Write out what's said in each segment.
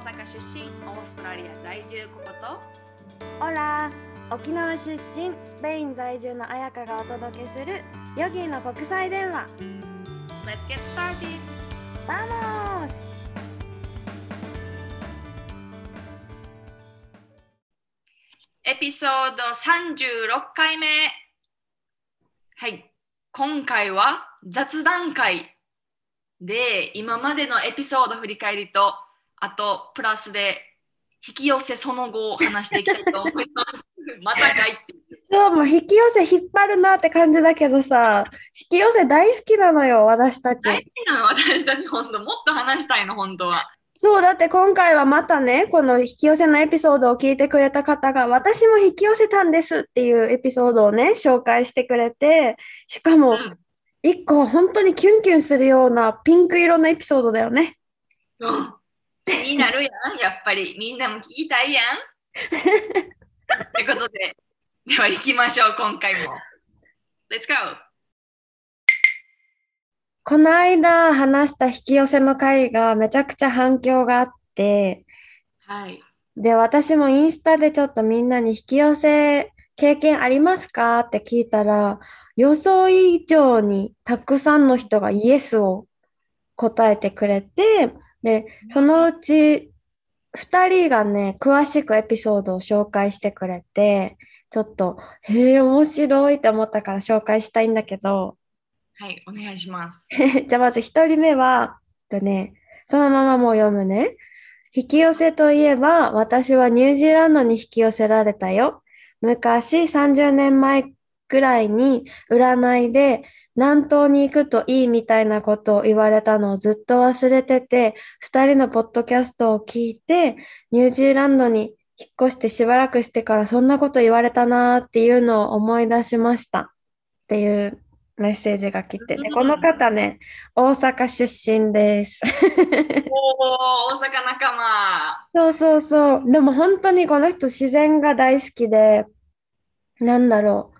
阪出身オーストラリア在住ここと？オラ沖縄出身スペイン在住の彩香がお届けするヨギの国際電話。Let's get started! ¡Vamos! エピソード36回目。はい。今回は雑談会で今までのエピソード振り返りとあとプラスで引き寄せその後を話していきたいと思います。またかいってそう、もう引き寄せ引っ張るなって感じだけどさ、引き寄せ大好きなのよ、私たち。大好きなの私たち。本当もっと話したいの本当は。そう、だって今回はまたね、この引き寄せのエピソードを聞いてくれた方が、私も引き寄せたんですっていうエピソードをね、紹介してくれて、しかもうん。一個本当にキュンキュンするようなピンク色のエピソードだよね。うん気になるやん、やっぱり。みんなも聞きたいやん。ってことで、では行きましょう、今回も。Let's go! この間話した引き寄せの回がめちゃくちゃ反響があって、はい。で、私もインスタでちょっとみんなに引き寄せ経験ありますかって聞いたら、予想以上にたくさんの人がイエスを答えてくれて、で、そのうち2人がね、詳しくエピソードを紹介してくれて、ちょっと、へえ、面白いって思ったから紹介したいんだけど、はい、お願いします。じゃあまず一人目は、えっとね、そのままもう読むね。引き寄せといえば、私はニュージーランドに引き寄せられたよ。昔、30年前ぐらいに占いで南東に行くといいみたいなことを言われたのをずっと忘れてて、二人のポッドキャストを聞いて、ニュージーランドに引っ越してしばらくしてからそんなこと言われたなーっていうのを思い出しましたっていうメッセージが来てね、この方ね、大阪出身です。おー、大阪仲間。そうそうそう。でも本当にこの人自然が大好きで、なんだろう。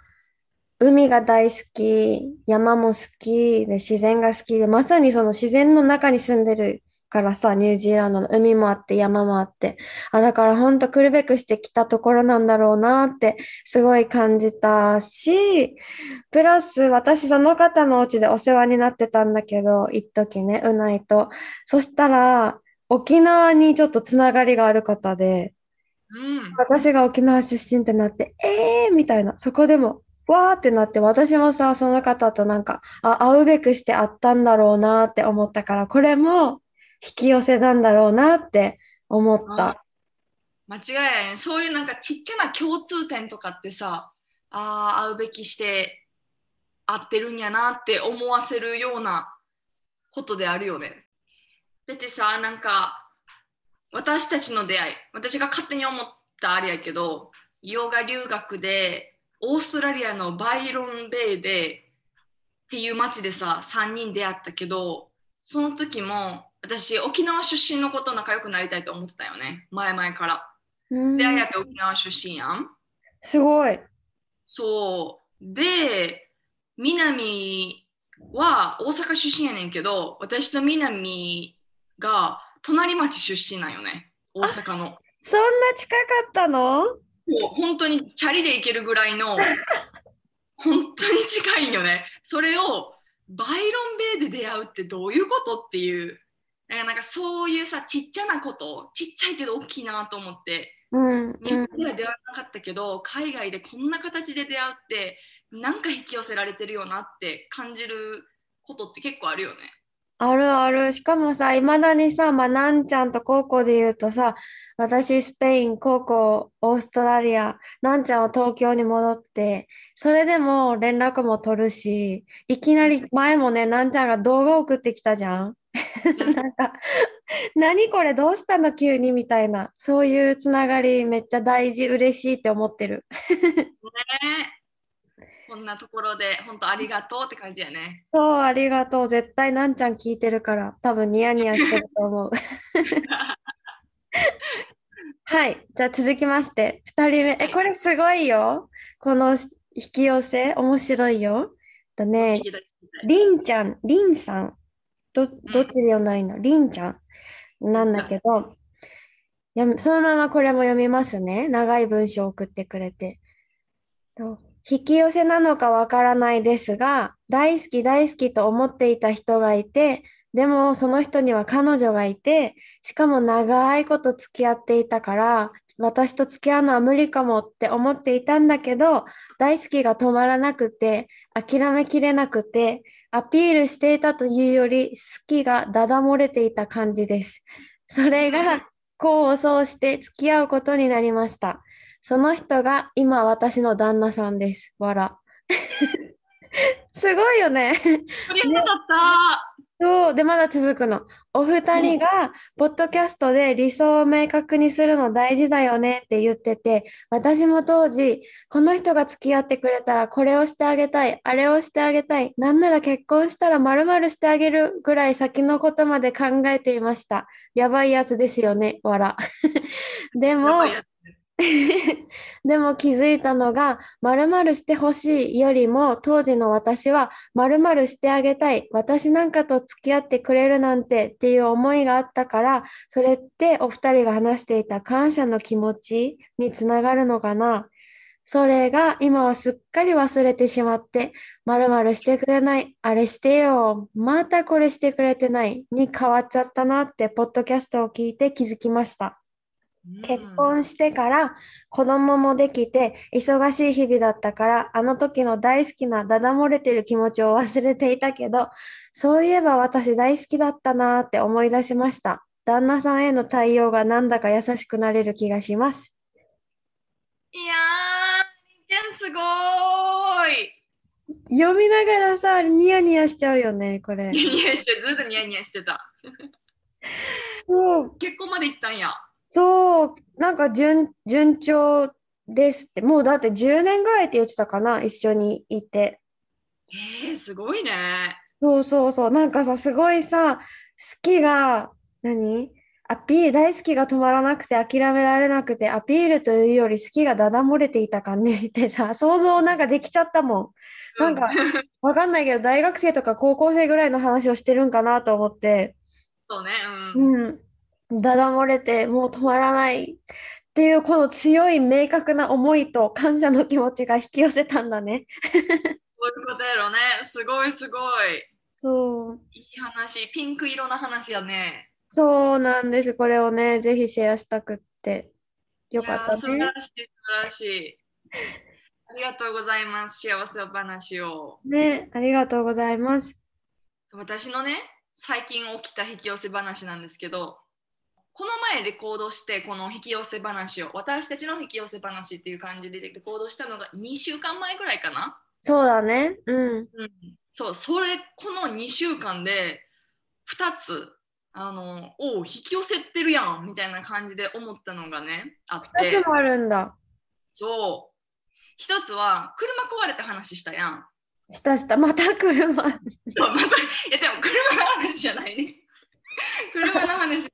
海が大好き、山も好きで、自然が好きで、まさにその自然の中に住んでるからさ、ニュージーランドの海もあって山もあって。あ、だから本当来るべくしてきたところなんだろうなってすごい感じたし、プラス私その方のお家でお世話になってたんだけど、一時ね、うないと。そしたら、沖縄にちょっとつながりがある方で、うん。私が沖縄出身ってなって、えーみたいな、そこでも、わーってなって、私もさ、その方となんか、あ、会うべくして会ったんだろうなって思ったから、これも引き寄せなんだろうなって思った。間違いない。そういうなんかちっちゃな共通点とかってさ、ああ、会うべきして合ってるんやなって思わせるようなことであるよね。だってさ、なんか私たちの出会い、私が勝手に思ったあれやけど、ヨガ留学でオーストラリアのバイロンベイでっていう街でさ、3人出会ったけど、その時も私沖縄出身の子と仲良くなりたいと思ってたよね、前々から。うんで、あやって沖縄出身やん。すごい。そう。で、南は大阪出身やねんけど、私と南が隣町出身なんよね、大阪の。そんな近かったの？もう本当にチャリで行けるぐらいの、本当に近いんよね。それをバイロンベイで出会うってどういうことっていう。だからなんかそういうさ、ちっちゃなこと、ちっちゃいけど大きいなと思って、うん、日本では出会わなかったけど、海外でこんな形で出会うってなんか引き寄せられてるよなって感じることって結構あるよね。あるある。しかもさ、いまだにさ、まあ、なんちゃんとコウコで言うとさ、私スペイン、コウコオーストラリア、なんちゃんは東京に戻って、それでも連絡も取るし、いきなり前もね、なんちゃんが動画送ってきたじゃん。なんか、何これどうしたの急にみたいな、そういうつながりめっちゃ大事、嬉しいって思ってる。ねこんなところで本当ありがとうって感じやね。そう、ありがとう。絶対なんちゃん聞いてるから、多分ニヤニヤしてると思う。はい。じゃあ続きまして、2人目。え、これすごいよ。この引き寄せ、面白いよ。とねりんちゃん、りんさん。ど、どっちで呼んだらいいの？りんちゃんなんだけど、そのままこれも読みますね。長い文章を送ってくれて。引き寄せなのかわからないですが、大好き大好きと思っていた人がいて、でもその人には彼女がいて、しかも長いこと付き合っていたから、私と付き合うのは無理かもって思っていたんだけど、大好きが止まらなくて、諦めきれなくて、アピールしていたというより、好きがだだ漏れていた感じです。それが、功を奏して付き合うことになりました。その人が今私の旦那さんです。わら。すごいよね。取り上げだった。そう。で、まだ続くの。お二人が、ポッドキャストで理想を明確にするの大事だよねって言ってて、私も当時、この人が付き合ってくれたらこれをしてあげたい、あれをしてあげたい、なんなら結婚したら〇〇してあげるぐらい先のことまで考えていました。やばいやつですよね、わら。でも でも気づいたのが、〇〇してほしいよりも、当時の私は、〇〇してあげたい、私なんかと付き合ってくれるなんてっていう思いがあったから、それってお二人が話していた感謝の気持ちにつながるのかな。それが今はすっかり忘れてしまって、〇〇してくれない、あれしてよ、またこれしてくれてないに変わっちゃったなって、ポッドキャストを聞いて気づきました。結婚してから子供もできて忙しい日々だったからあの時の大好きなダダ漏れてる気持ちを忘れていたけどそういえば私大好きだったなーって思い出しました旦那さんへの対応がなんだか優しくなれる気がしますいやすごーい。読みながらさニヤニヤしちゃうよねこれ ニヤニヤして、ずっとニヤニヤしてた。そう結婚まで行ったんや。そうなんか順順調ですってもうだって10年ぐらいって言ってたかな一緒にいてえー、すごいね。そうそうそう。なんかさ、すごいさ、好きが、何？アピール、大好きが止まらなくて諦められなくて、アピールというより好きがだだ漏れていた感じってさ、想像なんかできちゃったもん。なんかうわかんないけど、大学生とか高校生ぐらいの話をしてるんかなと思って、そうね。うん。うん。だだ漏れて、もう止まらないっていう、この強い明確な思いと感謝の気持ちが引き寄せたんだね。そういうことやろね。すごいすごい。そう。いい話。ピンク色の話やね。そうなんです。これをね、ぜひシェアしたくって。よかったいやー素晴ね。らしい、素晴らしい。ありがとうございます。幸せ話を。ね、ありがとうございます。私のね、最近起きた引き寄せ話なんですけど、この前レコードして、この引き寄せ話を、私たちの引き寄せ話っていう感じでレコードしたのが2週間前ぐらいかな？そうだね。うん。うん、そう、それ、この2週間で2つ、あの、おう、引き寄せてるやんみたいな感じで思ったのがね、あって二つ、もあるんだ。そう。一つは、車壊れた話したやん。したした。また車。そうまたいやでも車の話じゃないね。車の話み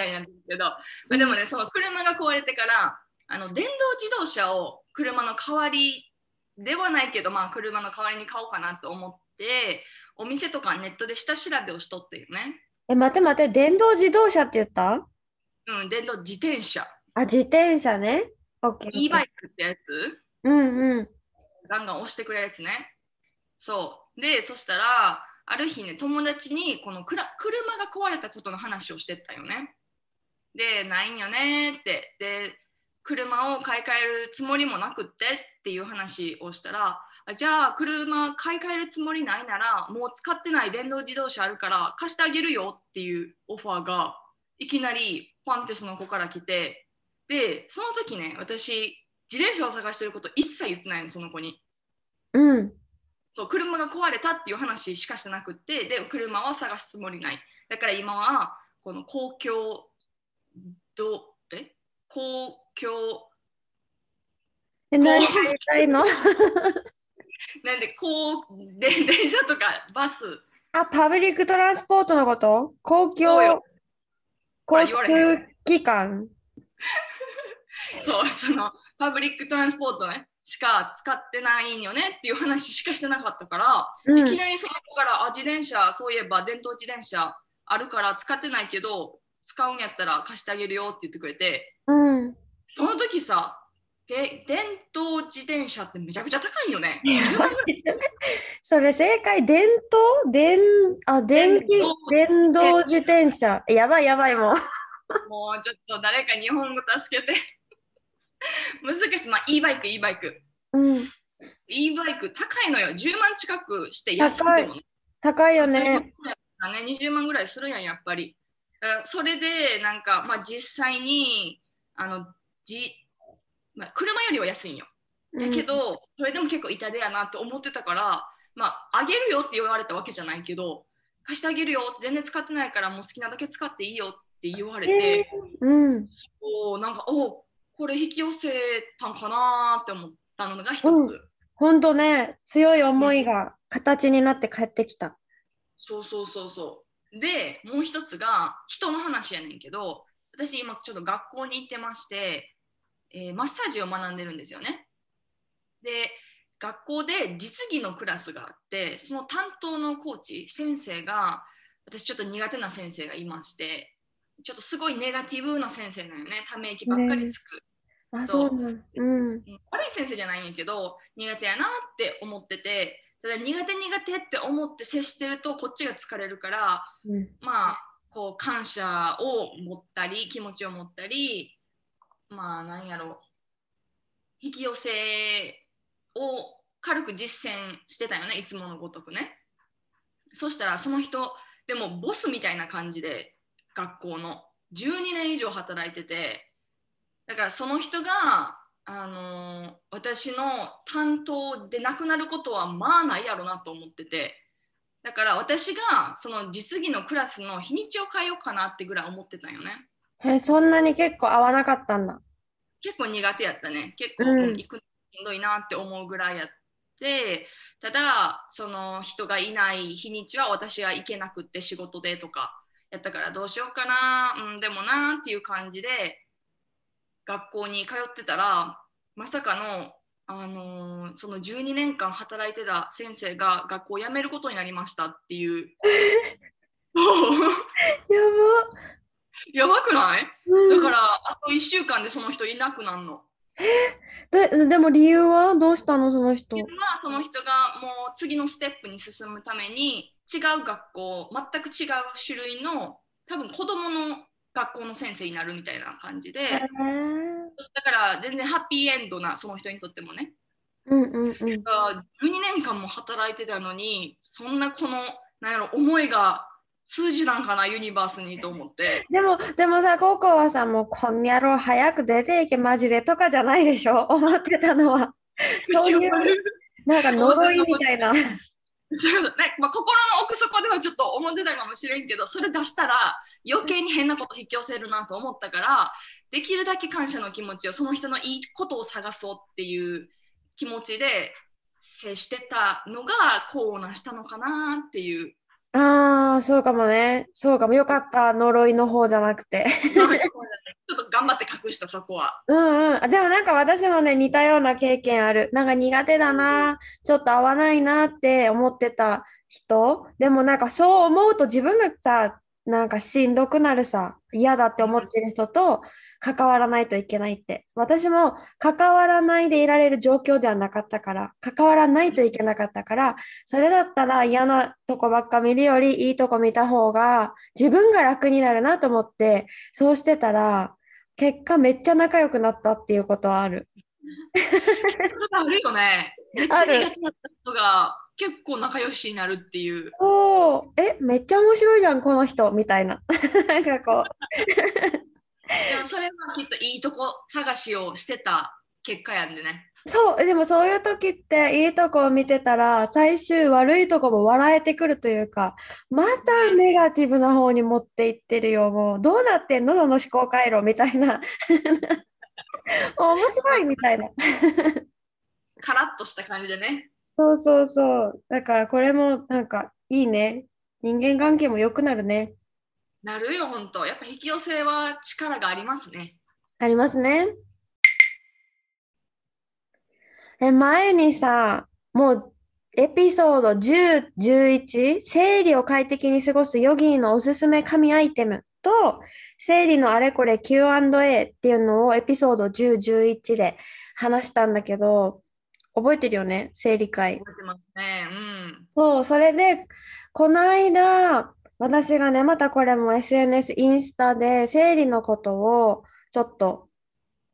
たいなんですけど、まあでもね、その車が壊れてから、あの電動自動車を車の代わりではないけど、まあ車の代わりに買おうかなと思って、お店とかネットで下調べをしとってよね。え、待って待って。電動自動車って言った？うん、電動自転車、あ、自転車ね。e バイクってやつ、うんうん。ガンガン押してくれるやつね。そう。で、そしたら、ある日ね、友達にこの車が壊れたことの話をしてったよね。で、ないんよねって。で、車を買い替えるつもりもなくってっていう話をしたら、あじゃあ車買い替えるつもりないなら、もう使ってない電動自動車あるから貸してあげるよっていうオファーがいきなりパンってその子から来て、で、その時ね、私、自転車を探してること一切言ってないの、その子に。うん。そう車が壊れたっていう話しかしてなくってで車は探すつもりないだから今はこの公共どえ？公共。え、何？が言いたいのなんでこうで電車とかバス。あ、パブリックトランスポートのこと？公共。交通機関。そうそのパブリックトランスポートねしか使ってないんよね？っていう話しかしてなかったから、うん。いきなりその子からあ自転車そういえば電動自転車あるから使ってないけど使うんやったら貸してあげるよって言ってくれてうん。その時さで電動自転車ってめちゃくちゃ高いよね。それ正解、電動？電、あ、電気？電動、自転車。やばいやばいもう。もうちょっと誰か日本語助けて。難しい。まあ e バイク e バイク。うん。e バイク高いのよ。10万近くして安くてもね。高いよ10万ね。ね20万ぐらいするやん、やっぱり。あそれで、なんか、まあ、実際に、あの、じまあ、車よりは安いんよ。やけど、それでも結構痛手やなって思ってたから、まあ、あげるよって言われたわけじゃないけど、貸してあげるよ全然使ってないから、もう好きなだけ使っていいよって言われて、うん。うん。おなんか、おこれ引き寄せたんかなって思ったのが一つ。うんほんとね、強い思いが形になって帰ってきた。そうそうそうそう。で、もう一つが人の話やねんけど、私今ちょっと学校に行ってまして、えーマッサージを学んでるんですよね。で、学校で実技のクラスがあって、その担当のコーチ、先生が、私ちょっと苦手な先生がいまして、ちょっとすごいネガティブな先生なんよね。ため息ばっかりつく。あ、そそう。うん悪い先生じゃないんやけど苦手やなって思っててただ苦手苦手って思って接してるとこっちが疲れるからうん。まあこう感謝を持ったり気持ちを持ったりまあなんやろ引き寄せを軽く実践してたよねいつものごとくね。そしたらその人でもボスみたいな感じで学校の。12年以上働いてて。だからその人があのー私の担当でなくなることはまあないやろなと思ってて。だから私がその実技のクラスの日にちを変えようかなってぐらい思ってたんよね。え、そんなに結構合わなかったんだ。結構苦手やったね。結構、うん。うん行くのしんどいなって思うぐらいやってただその人がいない日にちは私が行けなくって仕事でとかやったからどうしようかな、うん、でもなっていう感じで学校に通ってたらまさかの、あのーその12年間働いてた先生が学校を辞めることになりましたっていう。ややばくない？ば。うん。だからあと1週間でその人いなくなるの。で、でも理由は？どうしたの？その人。はその人がもう次のステップに進むために違う学校全く違う種類の多分子供の学校の先生になるみたいな感じで、へーだから全然ハッピーエンドなその人にとってもねうんうんうん。だから12年間も働いてたのにそんなこのなんやろ思いが通じたんかなユニバースにと思ってでも、でもさ、ココはさ、もうこんにゃろう早く出ていけ、マジでとかじゃないでしょ？思ってたのは。そういう、なんか呪いみたいな。そうねまあ、心の奥底ではちょっと思ってたかもしれんけどそれ出したら余計に変なこと引き寄せるなと思ったからできるだけ感謝の気持ちをその人のいいことを探そうっていう気持ちで接してたのがこうなしたのかなっていうああ、そうかもね。そうかも。よかった。呪いの方じゃなくて。ちょっと頑張って隠したそこは。うんうん。あでもなんか私もね、似たような経験ある。なんか苦手だな、ちょっと合わないなって思ってた人。でもなんかそう思うと自分がさ、なんかしんどくなるさ、嫌だって思ってる人と関わらないといけないって。私も関わらないでいられる状況ではなかったから、関わらないといけなかったから、それだったら嫌なとこばっか見るよりいいとこ見た方が自分が楽になるなと思って、そうしてたら、結果めっちゃ仲良くなったっていうことはある。それあるよね。めっちゃある苦手な人が結構仲良しになるっていう。おお、え、めっちゃ面白いじゃん、この人、みたいな。なんかこ でもそれはきっといいとこ探しをしてた結果やんでね。う、そう、でもそういう時っていいとこを見てたら、最終悪いとこも笑えてくるというか、またネガティブな方に持っていってるよ、もう、どうなってんの、その思考回路みたいな。面白いみたいな。カラッとした感じでね。そうそうそう。だからこれもなんかいいね。人間関係も良くなるね。なるよ、ほんと。やっぱ引き寄せは力がありますね。ありますね。え、前にさ、もうエピソード10、11、生理を快適に過ごすヨギーのおすすめ神アイテムと生理のあれこれ Q&A っていうのをエピソード10、11で話したんだけど、覚えてるよね、生理会。覚えてますね。うん。そう、それで、この間、私がね、またこれも SNS、インスタで生理のことをちょっと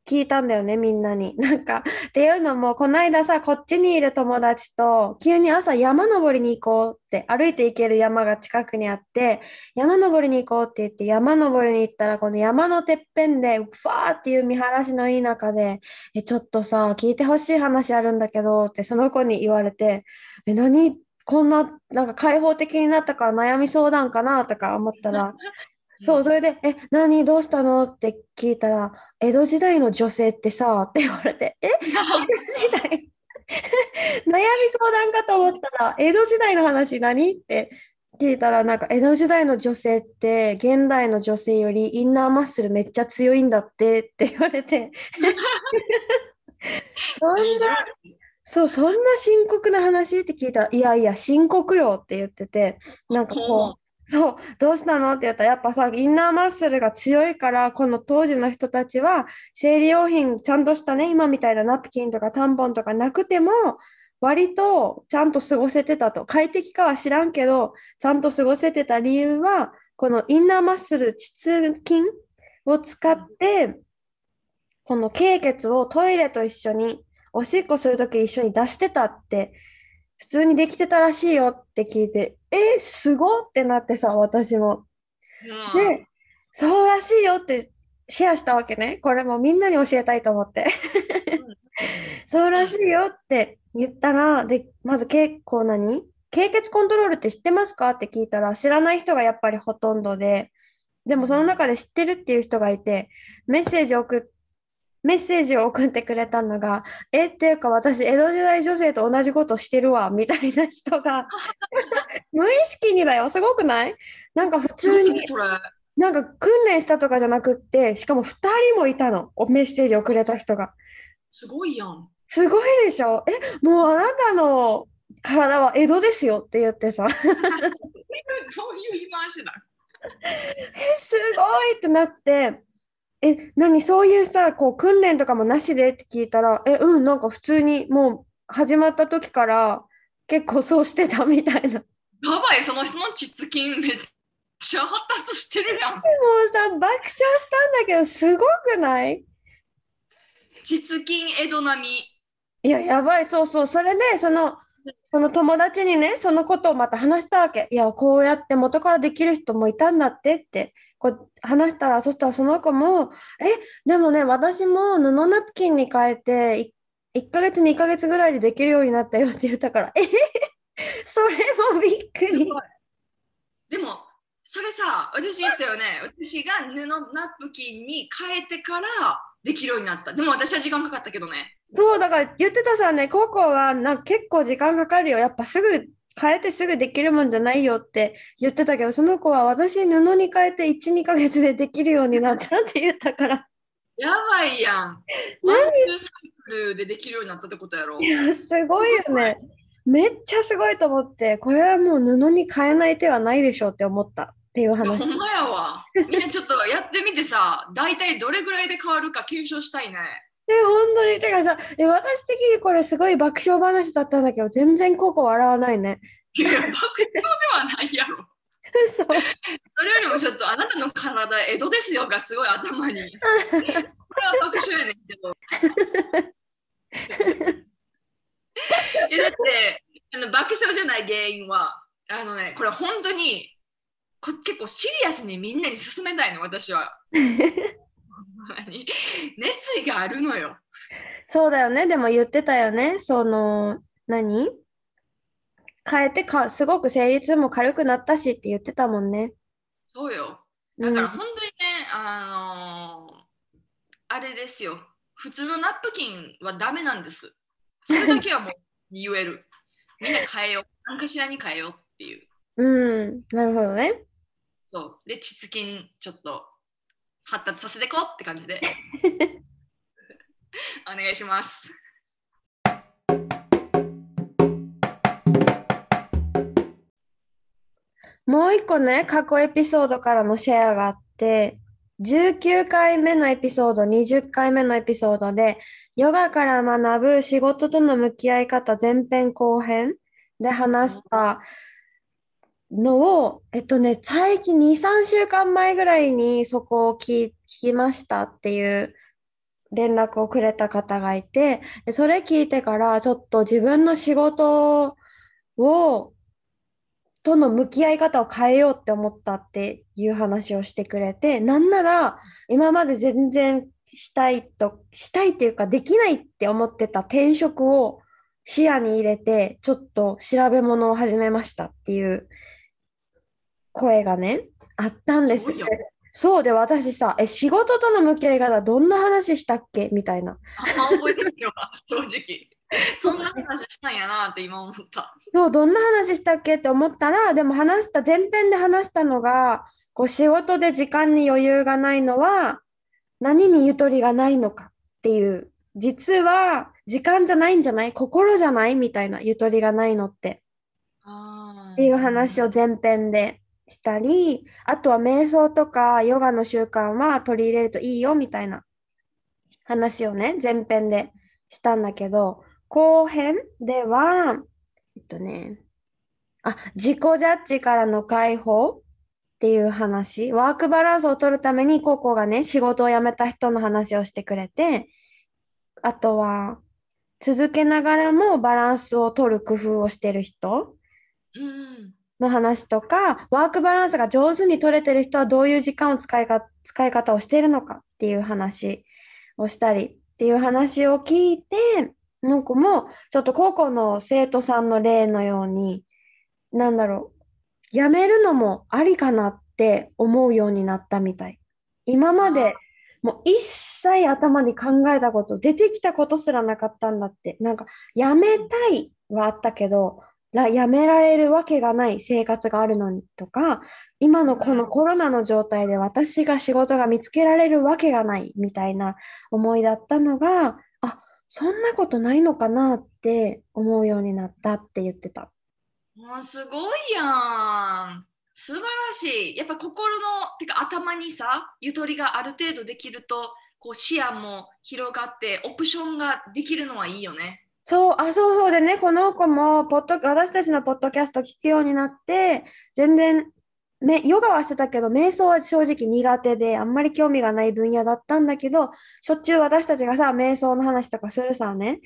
聞いたんだよね、みんなに。なんか、っていうのも、この間さ、こっちにいる友達と、急に朝山登りに行こうって、歩いて行ける山が近くにあって、山登りに行こうって言って、山登りに行ったら、この山のてっぺんで、ファーっていう見晴らしのいい中で、え、ちょっとさ、聞いてほしい話あるんだけど、ってその子に言われて、え、何？こんな、なんか開放的になったから悩み相談かなとか思ったら、そう、それで、え、何？どうしたの？って聞いたら、江戸時代の女性ってさ、って言われて、え、江戸時代？悩み相談かと思ったら、江戸時代の話何？って聞いたら、なんか江戸時代の女性って、現代の女性よりインナーマッスルめっちゃ強いんだってって言われて、そんな、そう、そんな深刻な話って聞いたら、いやいや、深刻よって言ってて、なんかこう、そう、どうしたの？って言ったら、やっぱさ、インナーマッスルが強いから、この当時の人たちは、生理用品、ちゃんとしたね、今みたいなナプキンとかタンポンとかなくても、割とちゃんと過ごせてたと。快適かは知らんけど、ちゃんと過ごせてた理由は、このインナーマッスル、膣筋を使って、この経血をトイレと一緒に、おしっこするとき一緒に出してたって、普通にできてたらしいよって聞いて、え、すごってなってさ、私も。うんで、そうらしいよってシェアしたわけね。これもみんなに教えたいと思って。そうらしいよって言ったら、で、まず結構何経血コントロールって知ってますか？って聞いたら、知らない人がやっぱりほとんどで、でもその中で知ってるっていう人がいて、メッセージを送っメッセージを送ってくれたのが、え、っていうか私、江戸時代女性と同じことしてるわ、みたいな人が、無意識にだよ、すごくない？なんか普通に、なんか訓練したとかじゃなくって、しかも2人もいたの、おメッセージをくれた人が。すごいやん。すごいでしょ？え、もうあなたの体は江戸ですよって言ってさ、どういうだ え、すごいってなって、え、何、そういうさ、こう訓練とかもなしでって聞いたら、え、うん、なんか普通にもう始まった時から結構そうしてたみたいな。もやばい、その人の膣筋めっちゃ発達してるやん。うさ、爆笑したんだけど、すごくない？膣筋江戸並み。いや、やばい、そうそう、それで、その、その友達にね、そのことをまた話したわけ。いや、こうやって元からできる人もいたんだってって、こう話したら、そしたらその子も、え、でもね、私も布ナプキンに変えて、い1ヶ月、2ヶ月ぐらいでできるようになったよって言ったから、え？へ へそれもびっくり。でも、それさ、私言ったよね。私が布ナプキンに変えてからできるようになった。でも私は時間かかったけどね。そう、だから言ってたさね、ココはなんか結構時間かかるよ。やっぱすぐ変えてすぐできるもんじゃないよって言ってたけど、その子は私布に変えて1、2ヶ月でできるようになったって言ったから、やばいやん。何サイクルでできるようになったってことやろい。や、すごいよね。めっちゃすごいと思って、これはもう布に変えない手はないでしょうって思ったっていう話ほ。んまやわ。みんなちょっとやってみてさ、大体どれぐらいで変わるか検証したいね。で、本当に、てかさ、え私的にこれすごい爆笑話だったんだけど、全然ココ笑わないね。いや、爆笑ではないやろ。嘘。それよりもちょっとあなたの体、江戸ですよがすごい頭に。これは爆笑やねんけど。えだってあの爆笑じゃない原因は、あのね、これ本当にこ結構シリアスにみんなに勧めたいの、私は。熱意があるのよ。そうだよね。でも言ってたよね。その、何？変えてか、すごく生理痛も軽くなったしって言ってたもんね。そうよ。うんだから本当にね、あのーあれですよ。普通のナプキンはダメなんです。それだけはもう言える。みんな変えよう。何かしらに変えようっていう。うん、なるほどね。そう。で、膣筋ちょっと発達させていこうって感じで。お願いします。もう一個ね、過去エピソードからのシェアがあっって、19回目のエピソード、20回目のエピソードで、ヨガから学ぶ仕事との向き合い方前編後編で話したのを、えっとね、最近2、3週間前ぐらいにそこを聞、きましたっていう連絡をくれた方がいて、それ聞いてからちょっと自分の仕事を、との向き合い方を変えようって思ったっていう話をしてくれて、なんなら今まで全然したいと、したいっていうかできないって思ってた転職を視野に入れて、ちょっと調べ物を始めましたっていう声がね、あったんです。そうで私さ、え、仕事との向き合い方どんな話したっけ？みたいな。あ覚えてないわ、正直。そんな話したんやなって今思った。そう、どんな話したっけ？って思ったら、でも話した、前編で話したのが、こう仕事で時間に余裕がないのは、何にゆとりがないのかっていう、実は時間じゃないんじゃない？心じゃない？みたいなゆとりがないのって。あっていう話を前編でしたり、あとは瞑想とかヨガの習慣は取り入れるといいよみたいな話をね、前編でしたんだけど、後編では、えっとね、あ、自己ジャッジからの解放っていう話、ワークバランスを取るために、ココがね、仕事を辞めた人の話をしてくれて、あとは、続けながらもバランスを取る工夫をしてる人。うん。の話とか、ワークバランスが上手に取れてる人はどういう時間を使いか、使い方をしているのかっていう話をしたりっていう話を聞いて、なんかもうちょっと高校の生徒さんの例のように、なんだろう、やめるのもありかなって思うようになったみたい。今までもう一切頭に考えたこと、出てきたことすらなかったんだって。なんか、やめたいはあったけど、らやめられるわけがない生活があるのにとか、今のこのコロナの状態で私が仕事が見つけられるわけがないみたいな思いだったのが、あ、そんなことないのかなって思うようになったって言ってた。もうすごいやん。素晴らしい。やっぱ心の、てか頭にさ、ゆとりがある程度できると、こう視野も広がって、オプションができるのはいいよね。そう、あ、そうそうでね、この子もポッド、私たちのポッドキャスト聞くようになって、全然、ね、ヨガはしてたけど、瞑想は正直苦手で、あんまり興味がない分野だったんだけど、しょっちゅう私たちがさ、瞑想の話とかするさね。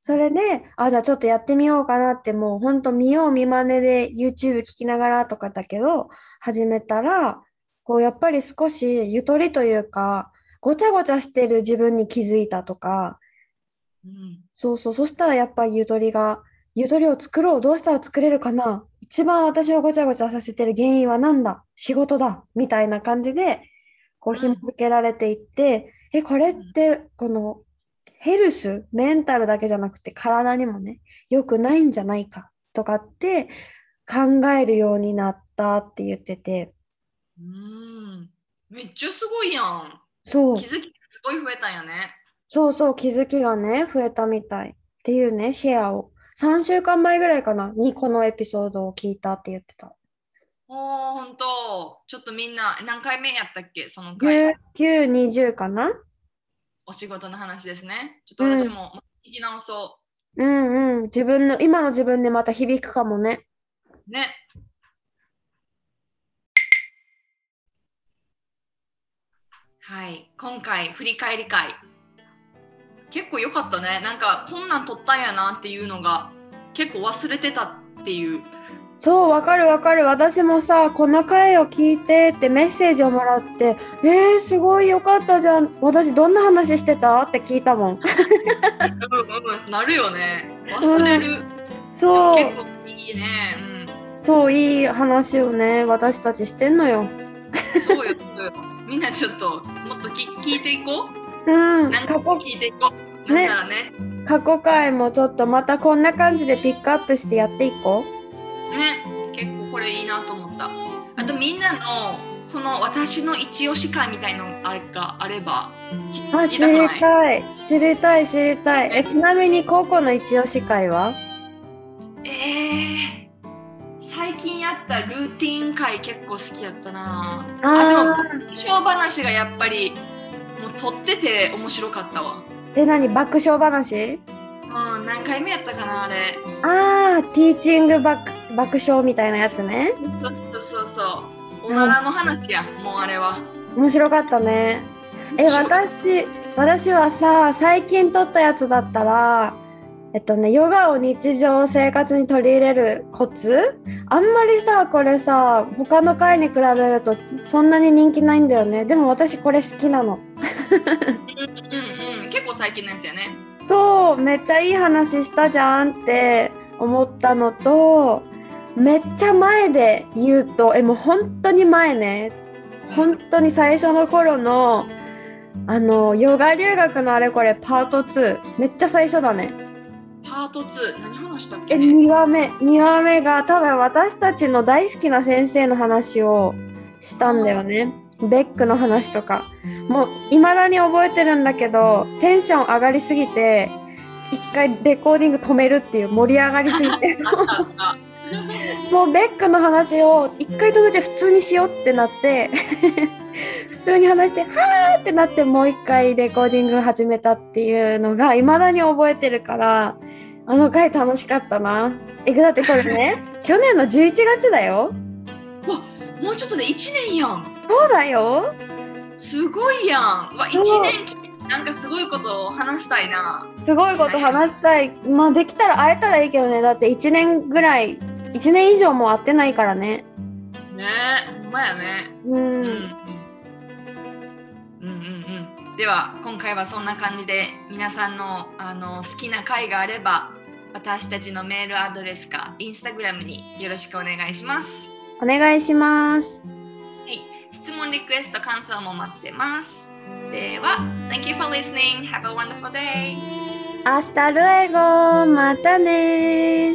それで、あ、じゃあちょっとやってみようかなって、もうほんと見よう見まねで YouTube 聞きながらとかだけど、始めたら、こうやっぱり少しゆとりというか、ごちゃごちゃしてる自分に気づいたとか、うん。そうそう、そしたらやっぱりゆとりが、ゆとりを作ろう、どうしたら作れるかな。一番私をごちゃごちゃさせてる原因は何だ。仕事だ。みたいな感じで、こううん。紐付けられていって、え、これって、このヘルス、メンタルだけじゃなくて体にもね、良くないんじゃないか。とかって考えるようになったって言ってて、うん。めっちゃすごいやん。そう。気、づきすごい増えたんやね。そうそう、気づきがね、増えたみたいっていうね、シェアを。3週間前ぐらいかな、にこのエピソードを聞いたって言ってた。おー、ほんと。ちょっとみんな、何回目やったっけその回。19、20かなお仕事の話ですね。ちょっと私も聞き直そうんうん。自分の、今の自分でまた響くかもね。う。ね。はい、今回振り返り会。結構良かったね。なんかこんなん撮ったんやなっていうのが結構忘れてたっていう。そう、わかるわかる。私もさ、この回を聞いてってメッセージをもらって、えー、すごいよかったじゃん。私どんな話してたって聞いたもん。うんうん、なるよね。忘れる。そう、結構いいね。そう、いい話をね、私たちしてんのよ。うん。そうよ、そうよ。みんなちょっともっとき聞いていこう。うん、なんか過去、聞いていこう。なんねならね。過去回もちょっとまたこんな感じでピックアップしてやっていこね、結構これいいなと思った。あとみんなのこの私の一押し会みたいのがあれば？う。あ、知りたい。知りたい、知りたい。え、ちなみに高校の一押し会は？えー、最近近やったルーティン会結構好きやったなああでもー爆笑話がやっぱりもう撮ってて面白かったわえ、何爆笑話？うん何回目やったかなあれああ、ティーチング爆爆笑みたいなやつね。そうそうそうおならの話やもうあれは面白かったね。え、私、私はさ、最近撮ったやつだったら、えっとね、ヨガを日常生活に取り入れるコツ？あんまりさ、これさ、他の回に比べるとそんなに人気ないんだよね。でも私これ好きなの。うんうん結構最近のやつやねそう、めっちゃいい話したじゃんって思ったのと、めっちゃ前で言うと、え、もう本当に前ね。本当に最初の頃のあのヨガ留学のあれこれパート2めっちゃ最初だねパート2何話したっけえ2話目2話目が多分私たちの大好きな先生の話をしたんだよねベックの話とかもういまだに覚えてるんだけどテンション上がりすぎて一回レコーディング止めるっていう盛り上がりすぎてあ もうベックの話を一回止めて普通にしようってなって 普通に話してはーってなってもう一回レコーディング始めたっていうのが未だに覚えてるからあの回楽しかったな。えだってこれね 去年の11月だよ。もうちょっとで1年やんそうだよ。すごいやんわ1そう年きなんかすごいことを話したいなすごいこと話したい。まあできたら会えたらいいけどね。だって1年ぐらい1年以上も会ってないからね。ねえほんまやねうん。うんうんうんうんでは今回はそんな感じで皆さんのあの好きな回があれば私たちのメールアドレスかインスタグラムによろしくお願いします。お願いします。質問、リクエスト、感想も待ってます。では、Thank you for listening. Have a wonderful day. Hasta luego. またね